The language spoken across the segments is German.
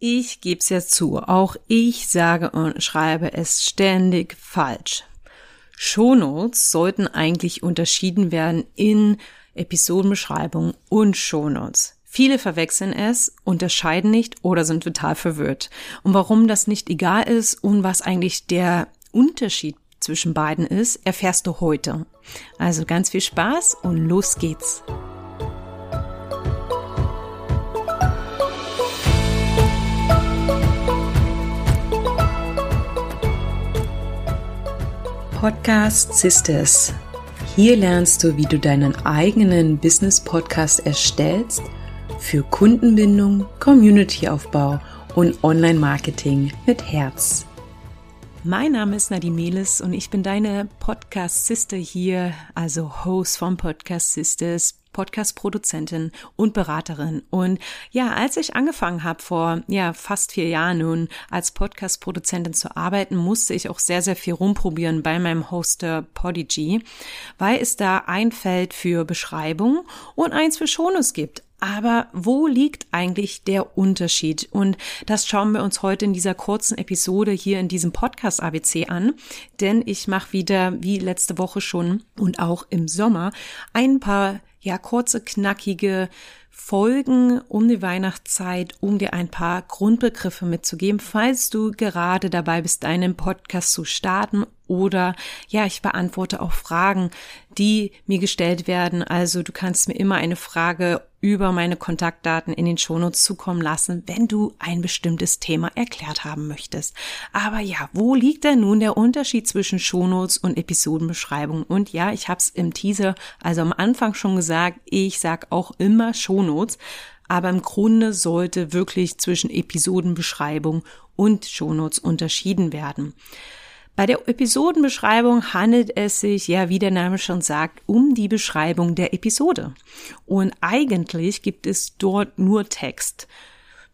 Ich geb's ja zu, auch ich sage und schreibe es ständig falsch. Shownotes sollten eigentlich unterschieden werden in Episodenbeschreibung und Shownotes. Viele verwechseln es, unterscheiden nicht oder sind total verwirrt. Und warum das nicht egal ist und was eigentlich der Unterschied zwischen beiden ist, erfährst du heute. Also ganz viel Spaß und los geht's. Podcast Sisters. Hier lernst du, wie du deinen eigenen Business-Podcast erstellst für Kundenbindung, Community-Aufbau und Online-Marketing mit Herz. Mein Name ist Nadine Melis und ich bin deine Podcast Sister hier, also Host vom Podcast Sisters, Podcast-Produzentin und Beraterin. Und ja, als ich angefangen habe vor ja fast vier Jahren nun als Podcast-Produzentin zu arbeiten, musste ich auch sehr, sehr viel rumprobieren bei meinem Hoster Podigy, weil es da ein Feld für Beschreibung und eins für Shownotes gibt. Aber wo liegt eigentlich der Unterschied? Und das schauen wir uns heute in dieser kurzen Episode hier in diesem Podcast ABC an, denn ich mache wieder, wie letzte Woche schon und auch im Sommer, ein paar ja kurze, knackige Folgen um die Weihnachtszeit, um dir ein paar Grundbegriffe mitzugeben, falls du gerade dabei bist, deinen Podcast zu starten oder ja, ich beantworte auch Fragen, die mir gestellt werden. Also du kannst mir immer eine Frage über meine Kontaktdaten in den Shownotes zukommen lassen, wenn du ein bestimmtes Thema erklärt haben möchtest. Aber ja, wo liegt denn nun der Unterschied zwischen Shownotes und Episodenbeschreibung? Und ja, ich habe es im Teaser, also am Anfang schon gesagt, ich sag auch immer Shownotes, aber im Grunde sollte wirklich zwischen Episodenbeschreibung und Shownotes unterschieden werden. Bei der Episodenbeschreibung handelt es sich, ja, wie der Name schon sagt, um die Beschreibung der Episode. Und eigentlich gibt es dort nur Text.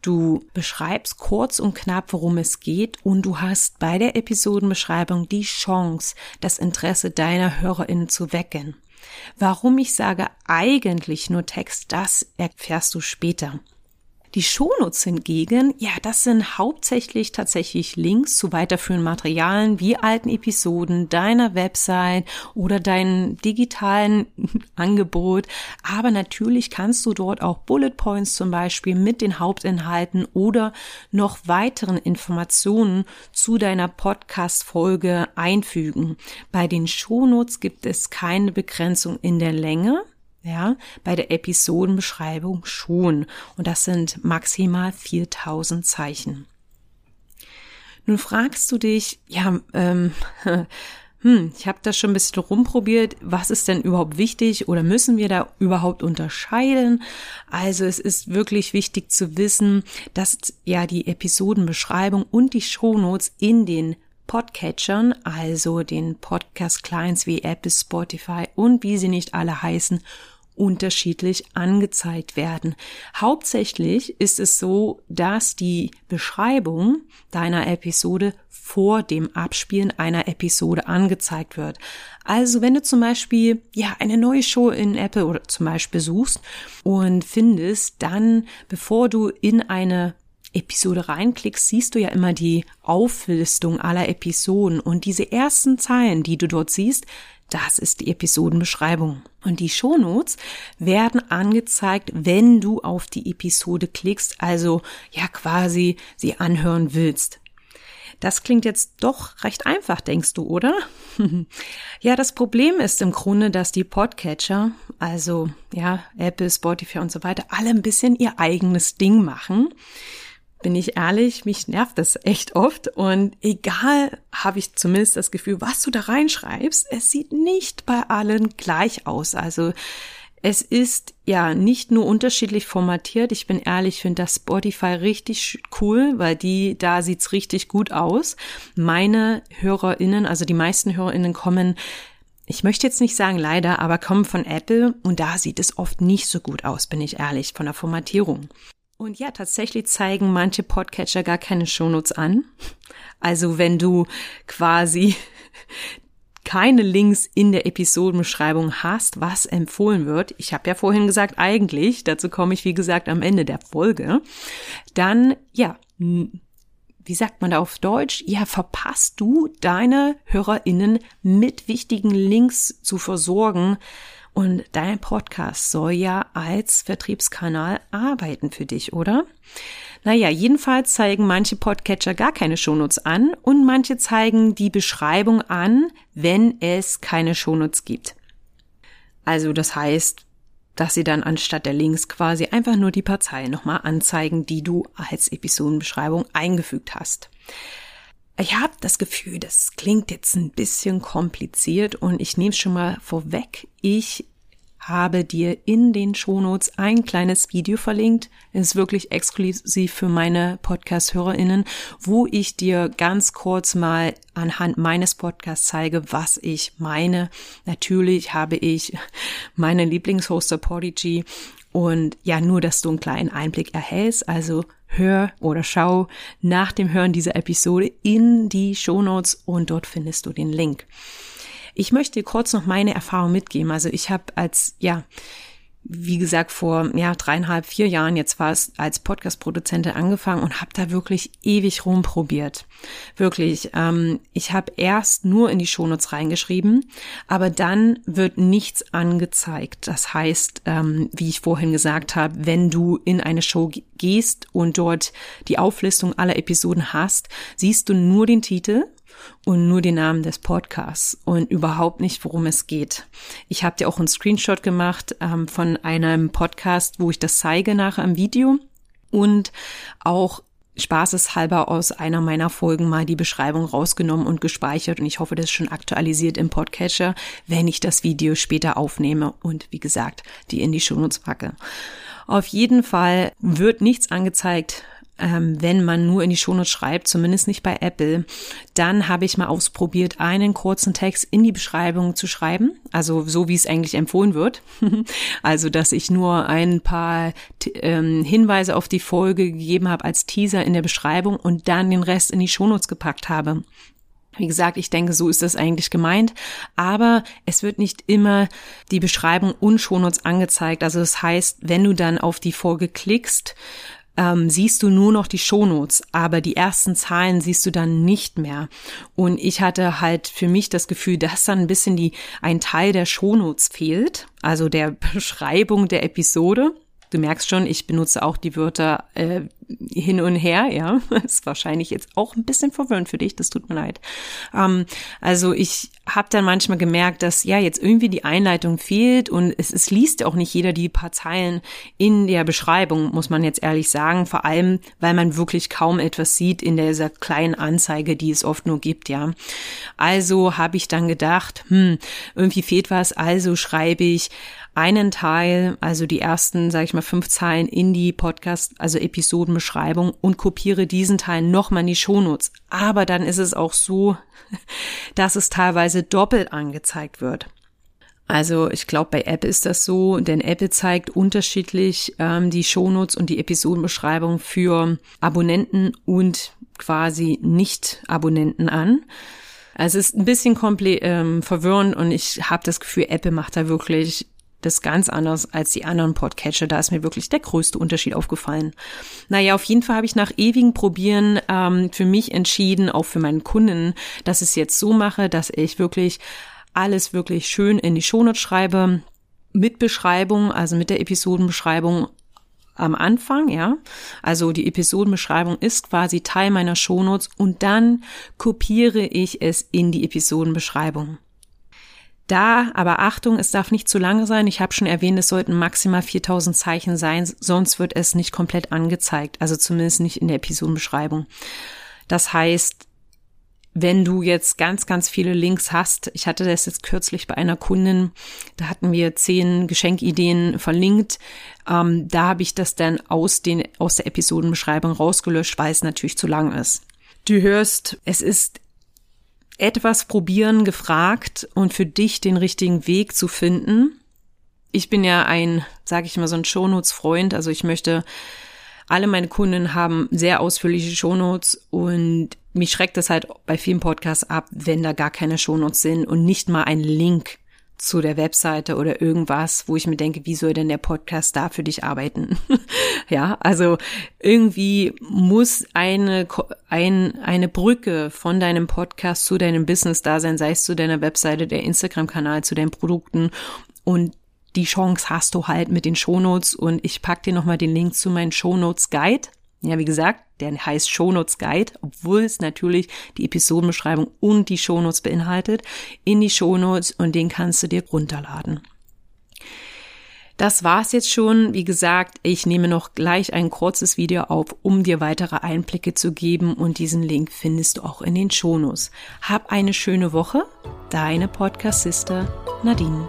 Du beschreibst kurz und knapp, worum es geht und du hast bei der Episodenbeschreibung die Chance, das Interesse deiner HörerInnen zu wecken. Warum ich sage eigentlich nur Text, das erfährst du später. Die Shownotes hingegen, ja, das sind hauptsächlich tatsächlich Links zu weiterführenden Materialien wie alten Episoden deiner Website oder deinem digitalen Angebot. Aber natürlich kannst du dort auch Bullet Points zum Beispiel mit den Hauptinhalten oder noch weiteren Informationen zu deiner Podcast-Folge einfügen. Bei den Shownotes gibt es keine Begrenzung in der Länge. Ja, bei der Episodenbeschreibung schon. Und das sind maximal 4000 Zeichen. Nun fragst du dich, ja, ähm, hm, ich habe das schon ein bisschen rumprobiert, was ist denn überhaupt wichtig oder müssen wir da überhaupt unterscheiden? Also es ist wirklich wichtig zu wissen, dass ja die Episodenbeschreibung und die Shownotes in den Podcatchern, also den Podcast-Clients wie Apple, Spotify und wie sie nicht alle heißen, unterschiedlich angezeigt werden. Hauptsächlich ist es so, dass die Beschreibung deiner Episode vor dem Abspielen einer Episode angezeigt wird. Also wenn du zum Beispiel ja eine neue Show in Apple oder zum Beispiel suchst und findest, dann bevor du in eine Episode reinklickst, siehst du ja immer die Auflistung aller Episoden und diese ersten Zeilen, die du dort siehst, das ist die Episodenbeschreibung. Und die Shownotes werden angezeigt, wenn du auf die Episode klickst, also ja quasi sie anhören willst. Das klingt jetzt doch recht einfach, denkst du, oder? ja, das Problem ist im Grunde, dass die Podcatcher, also ja, Apple, Spotify und so weiter, alle ein bisschen ihr eigenes Ding machen bin ich ehrlich, mich nervt das echt oft und egal, habe ich zumindest das Gefühl, was du da reinschreibst, es sieht nicht bei allen gleich aus. Also es ist ja nicht nur unterschiedlich formatiert. Ich bin ehrlich, finde das Spotify richtig cool, weil die, da sieht's richtig gut aus. Meine HörerInnen, also die meisten HörerInnen kommen ich möchte jetzt nicht sagen leider, aber kommen von Apple und da sieht es oft nicht so gut aus, bin ich ehrlich, von der Formatierung. Und ja, tatsächlich zeigen manche Podcatcher gar keine Shownotes an. Also wenn du quasi keine Links in der Episodenbeschreibung hast, was empfohlen wird, ich habe ja vorhin gesagt, eigentlich, dazu komme ich wie gesagt am Ende der Folge, dann ja, wie sagt man da auf Deutsch? Ja, verpasst du deine HörerInnen mit wichtigen Links zu versorgen. Und dein Podcast soll ja als Vertriebskanal arbeiten für dich, oder? Naja, jedenfalls zeigen manche Podcatcher gar keine Shownotes an und manche zeigen die Beschreibung an, wenn es keine Shownotes gibt. Also das heißt, dass sie dann anstatt der Links quasi einfach nur die paar Zeilen nochmal anzeigen, die du als Episodenbeschreibung eingefügt hast. Ich habe das Gefühl, das klingt jetzt ein bisschen kompliziert und ich nehme es schon mal vorweg. Ich habe dir in den Shownotes ein kleines Video verlinkt. Es ist wirklich exklusiv für meine Podcast-HörerInnen, wo ich dir ganz kurz mal anhand meines Podcasts zeige, was ich meine. Natürlich habe ich meine Lieblingshoster Podigy und ja, nur, dass du einen kleinen Einblick erhältst. Also hör oder schau nach dem Hören dieser Episode in die Shownotes und dort findest du den Link. Ich möchte kurz noch meine Erfahrung mitgeben. Also ich habe als, ja, wie gesagt, vor ja, dreieinhalb, vier Jahren jetzt war es als Podcast-Produzentin angefangen und habe da wirklich ewig rumprobiert. Wirklich. Ähm, ich habe erst nur in die Shownotes reingeschrieben, aber dann wird nichts angezeigt. Das heißt, ähm, wie ich vorhin gesagt habe, wenn du in eine Show gehst und dort die Auflistung aller Episoden hast, siehst du nur den Titel und nur den Namen des Podcasts und überhaupt nicht, worum es geht. Ich habe dir auch einen Screenshot gemacht ähm, von einem Podcast, wo ich das zeige nachher im Video und auch spaßeshalber aus einer meiner Folgen mal die Beschreibung rausgenommen und gespeichert und ich hoffe, das ist schon aktualisiert im Podcatcher, wenn ich das Video später aufnehme und wie gesagt, die in die Shownotes packe. Auf jeden Fall wird nichts angezeigt, ähm, wenn man nur in die Shownotes schreibt, zumindest nicht bei Apple, dann habe ich mal ausprobiert, einen kurzen Text in die Beschreibung zu schreiben, also so wie es eigentlich empfohlen wird. also, dass ich nur ein paar ähm, Hinweise auf die Folge gegeben habe als Teaser in der Beschreibung und dann den Rest in die Shownotes gepackt habe. Wie gesagt, ich denke, so ist das eigentlich gemeint. Aber es wird nicht immer die Beschreibung und Shownotes angezeigt. Also das heißt, wenn du dann auf die Folge klickst, ähm, siehst du nur noch die Shownotes, aber die ersten Zahlen siehst du dann nicht mehr. Und ich hatte halt für mich das Gefühl, dass dann ein bisschen die, ein Teil der Shownotes fehlt, also der Beschreibung der Episode. Du merkst schon, ich benutze auch die Wörter äh, hin und her, ja. Ist wahrscheinlich jetzt auch ein bisschen verwirrend für dich, das tut mir leid. Ähm, also ich habe dann manchmal gemerkt, dass ja jetzt irgendwie die Einleitung fehlt und es, es liest auch nicht jeder die paar Zeilen in der Beschreibung, muss man jetzt ehrlich sagen. Vor allem, weil man wirklich kaum etwas sieht in dieser kleinen Anzeige, die es oft nur gibt, ja. Also habe ich dann gedacht, hm, irgendwie fehlt was, also schreibe ich einen Teil, also die ersten, sage ich mal, fünf Zeilen in die Podcast, also Episodenbeschreibung und kopiere diesen Teil nochmal in die Shownotes. Aber dann ist es auch so, dass es teilweise doppelt angezeigt wird. Also ich glaube, bei Apple ist das so, denn Apple zeigt unterschiedlich ähm, die Shownotes und die Episodenbeschreibung für Abonnenten und quasi Nicht-Abonnenten an. Also es ist ein bisschen komplett ähm, verwirrend und ich habe das Gefühl, Apple macht da wirklich das ganz anders als die anderen Podcatcher. Da ist mir wirklich der größte Unterschied aufgefallen. Naja, auf jeden Fall habe ich nach ewigen Probieren ähm, für mich entschieden, auch für meinen Kunden, dass ich es jetzt so mache, dass ich wirklich alles wirklich schön in die Shownotes schreibe, mit Beschreibung, also mit der Episodenbeschreibung am Anfang, ja. Also die Episodenbeschreibung ist quasi Teil meiner Shownotes und dann kopiere ich es in die Episodenbeschreibung. Da, aber Achtung, es darf nicht zu lange sein. Ich habe schon erwähnt, es sollten maximal 4000 Zeichen sein, sonst wird es nicht komplett angezeigt, also zumindest nicht in der Episodenbeschreibung. Das heißt, wenn du jetzt ganz, ganz viele Links hast, ich hatte das jetzt kürzlich bei einer Kundin, da hatten wir zehn Geschenkideen verlinkt, ähm, da habe ich das dann aus, den, aus der Episodenbeschreibung rausgelöscht, weil es natürlich zu lang ist. Du hörst, es ist etwas probieren gefragt und für dich den richtigen Weg zu finden. Ich bin ja ein, sage ich mal, so ein Shownotes-Freund, also ich möchte alle meine Kunden haben sehr ausführliche Shownotes und mich schreckt es halt bei vielen Podcasts ab, wenn da gar keine Shownotes sind und nicht mal ein Link zu der Webseite oder irgendwas, wo ich mir denke, wie soll denn der Podcast da für dich arbeiten? ja, also irgendwie muss eine, ein, eine Brücke von deinem Podcast zu deinem Business da sein, sei es zu deiner Webseite, der Instagram-Kanal, zu deinen Produkten und die Chance hast du halt mit den Shownotes und ich pack dir nochmal den Link zu meinem Shownotes Guide. Ja, wie gesagt, der heißt Shownotes Guide, obwohl es natürlich die Episodenbeschreibung und die Shownotes beinhaltet, in die Shownotes und den kannst du dir runterladen. Das war's jetzt schon. Wie gesagt, ich nehme noch gleich ein kurzes Video auf, um dir weitere Einblicke zu geben und diesen Link findest du auch in den Shownotes. Hab eine schöne Woche. Deine Podcast Sister Nadine.